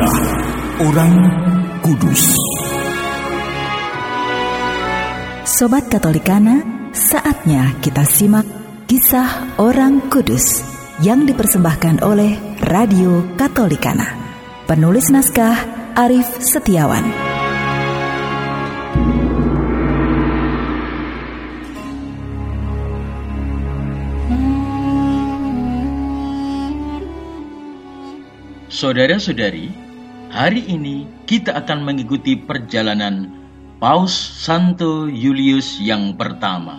Kisah Orang Kudus Sobat Katolikana, saatnya kita simak kisah orang kudus yang dipersembahkan oleh Radio Katolikana. Penulis naskah Arif Setiawan. Saudara-saudari, hari ini kita akan mengikuti perjalanan Paus Santo Julius yang pertama.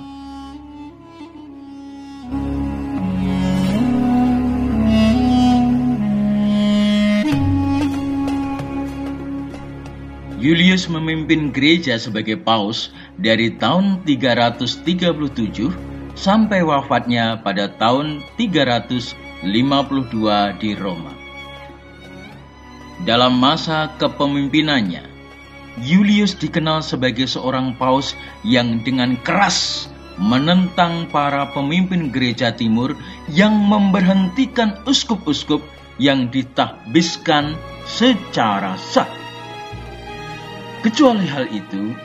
Julius memimpin gereja sebagai paus dari tahun 337 sampai wafatnya pada tahun 352 di Roma. Dalam masa kepemimpinannya, Julius dikenal sebagai seorang paus yang dengan keras menentang para pemimpin gereja timur yang memberhentikan uskup-uskup yang ditahbiskan secara sah. Kecuali hal itu,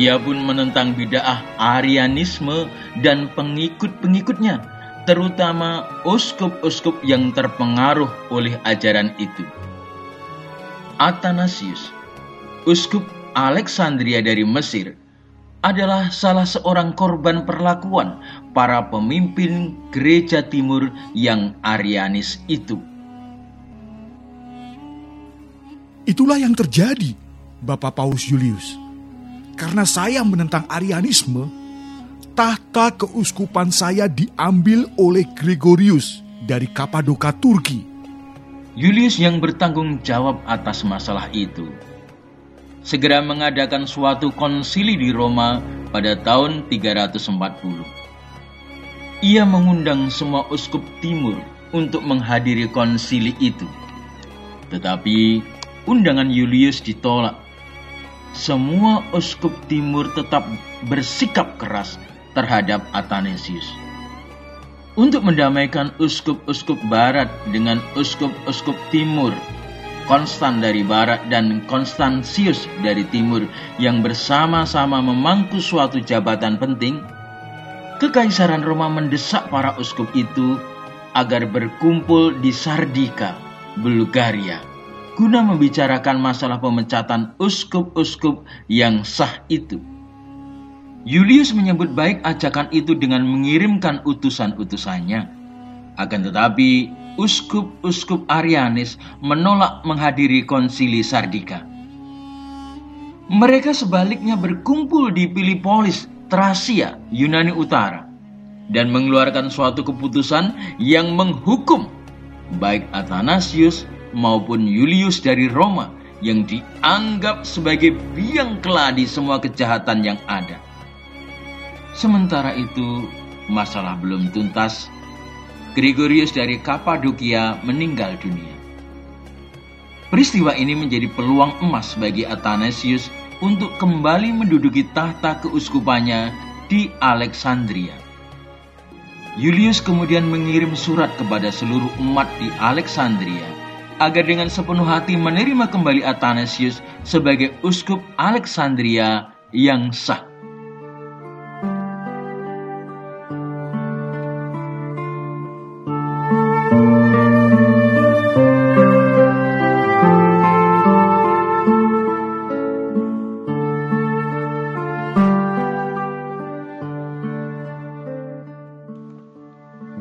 ia pun menentang bid'ah Arianisme dan pengikut-pengikutnya, terutama uskup-uskup yang terpengaruh oleh ajaran itu. Athanasius, uskup Alexandria dari Mesir, adalah salah seorang korban perlakuan para pemimpin gereja timur yang Arianis itu. Itulah yang terjadi, Bapak Paus Julius. Karena saya menentang Arianisme, tahta keuskupan saya diambil oleh Gregorius dari Kapadoka, Turki Julius yang bertanggung jawab atas masalah itu segera mengadakan suatu konsili di Roma pada tahun 340. Ia mengundang semua uskup timur untuk menghadiri konsili itu. Tetapi undangan Julius ditolak. Semua uskup timur tetap bersikap keras terhadap Athanasius untuk mendamaikan uskup-uskup barat dengan uskup-uskup timur, Konstan dari barat dan Konstansius dari timur yang bersama-sama memangku suatu jabatan penting, Kekaisaran Roma mendesak para uskup itu agar berkumpul di Sardika, Bulgaria, guna membicarakan masalah pemecatan uskup-uskup yang sah itu. Julius menyebut baik ajakan itu dengan mengirimkan utusan-utusannya. Akan tetapi, uskup-uskup Arianis menolak menghadiri konsili Sardika. Mereka sebaliknya berkumpul di Pilipolis, Trasia, Yunani Utara, dan mengeluarkan suatu keputusan yang menghukum baik Athanasius maupun Julius dari Roma yang dianggap sebagai biang keladi semua kejahatan yang ada. Sementara itu, masalah belum tuntas. Gregorius dari Kapadokia meninggal dunia. Peristiwa ini menjadi peluang emas bagi Athanasius untuk kembali menduduki tahta keuskupannya di Alexandria. Julius kemudian mengirim surat kepada seluruh umat di Alexandria agar dengan sepenuh hati menerima kembali Athanasius sebagai uskup Alexandria yang sah.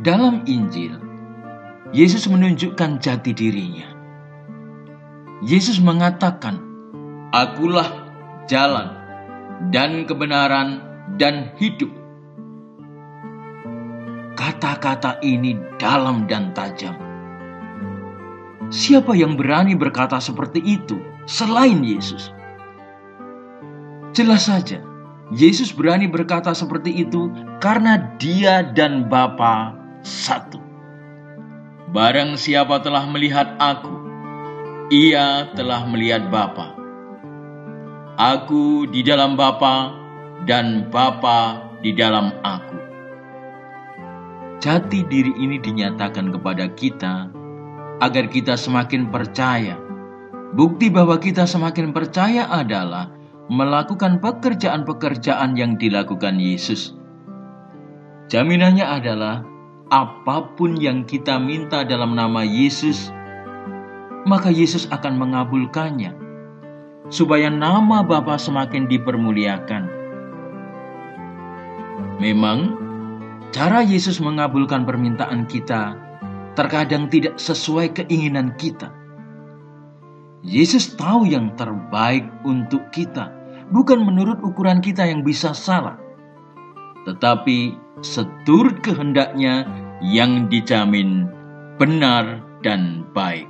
Dalam Injil, Yesus menunjukkan jati dirinya. Yesus mengatakan, "Akulah jalan dan kebenaran dan hidup." Kata-kata ini dalam dan tajam. Siapa yang berani berkata seperti itu selain Yesus? Jelas saja, Yesus berani berkata seperti itu karena Dia dan Bapa satu. Barang siapa telah melihat aku, ia telah melihat Bapa. Aku di dalam Bapa dan Bapa di dalam aku. Jati diri ini dinyatakan kepada kita agar kita semakin percaya Bukti bahwa kita semakin percaya adalah melakukan pekerjaan-pekerjaan yang dilakukan Yesus. Jaminannya adalah apa pun yang kita minta dalam nama Yesus, maka Yesus akan mengabulkannya, supaya nama Bapa semakin dipermuliakan. Memang, cara Yesus mengabulkan permintaan kita terkadang tidak sesuai keinginan kita. Yesus tahu yang terbaik untuk kita, bukan menurut ukuran kita yang bisa salah, tetapi seturut kehendaknya yang dijamin benar dan baik.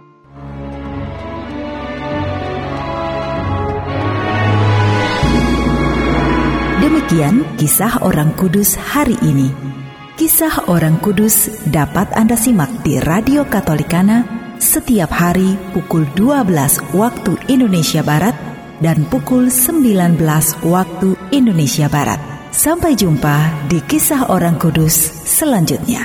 Demikian kisah orang kudus hari ini. Kisah orang kudus dapat Anda simak di Radio Katolikana setiap hari pukul 12 waktu Indonesia Barat dan pukul 19 waktu Indonesia Barat. Sampai jumpa di kisah orang kudus selanjutnya.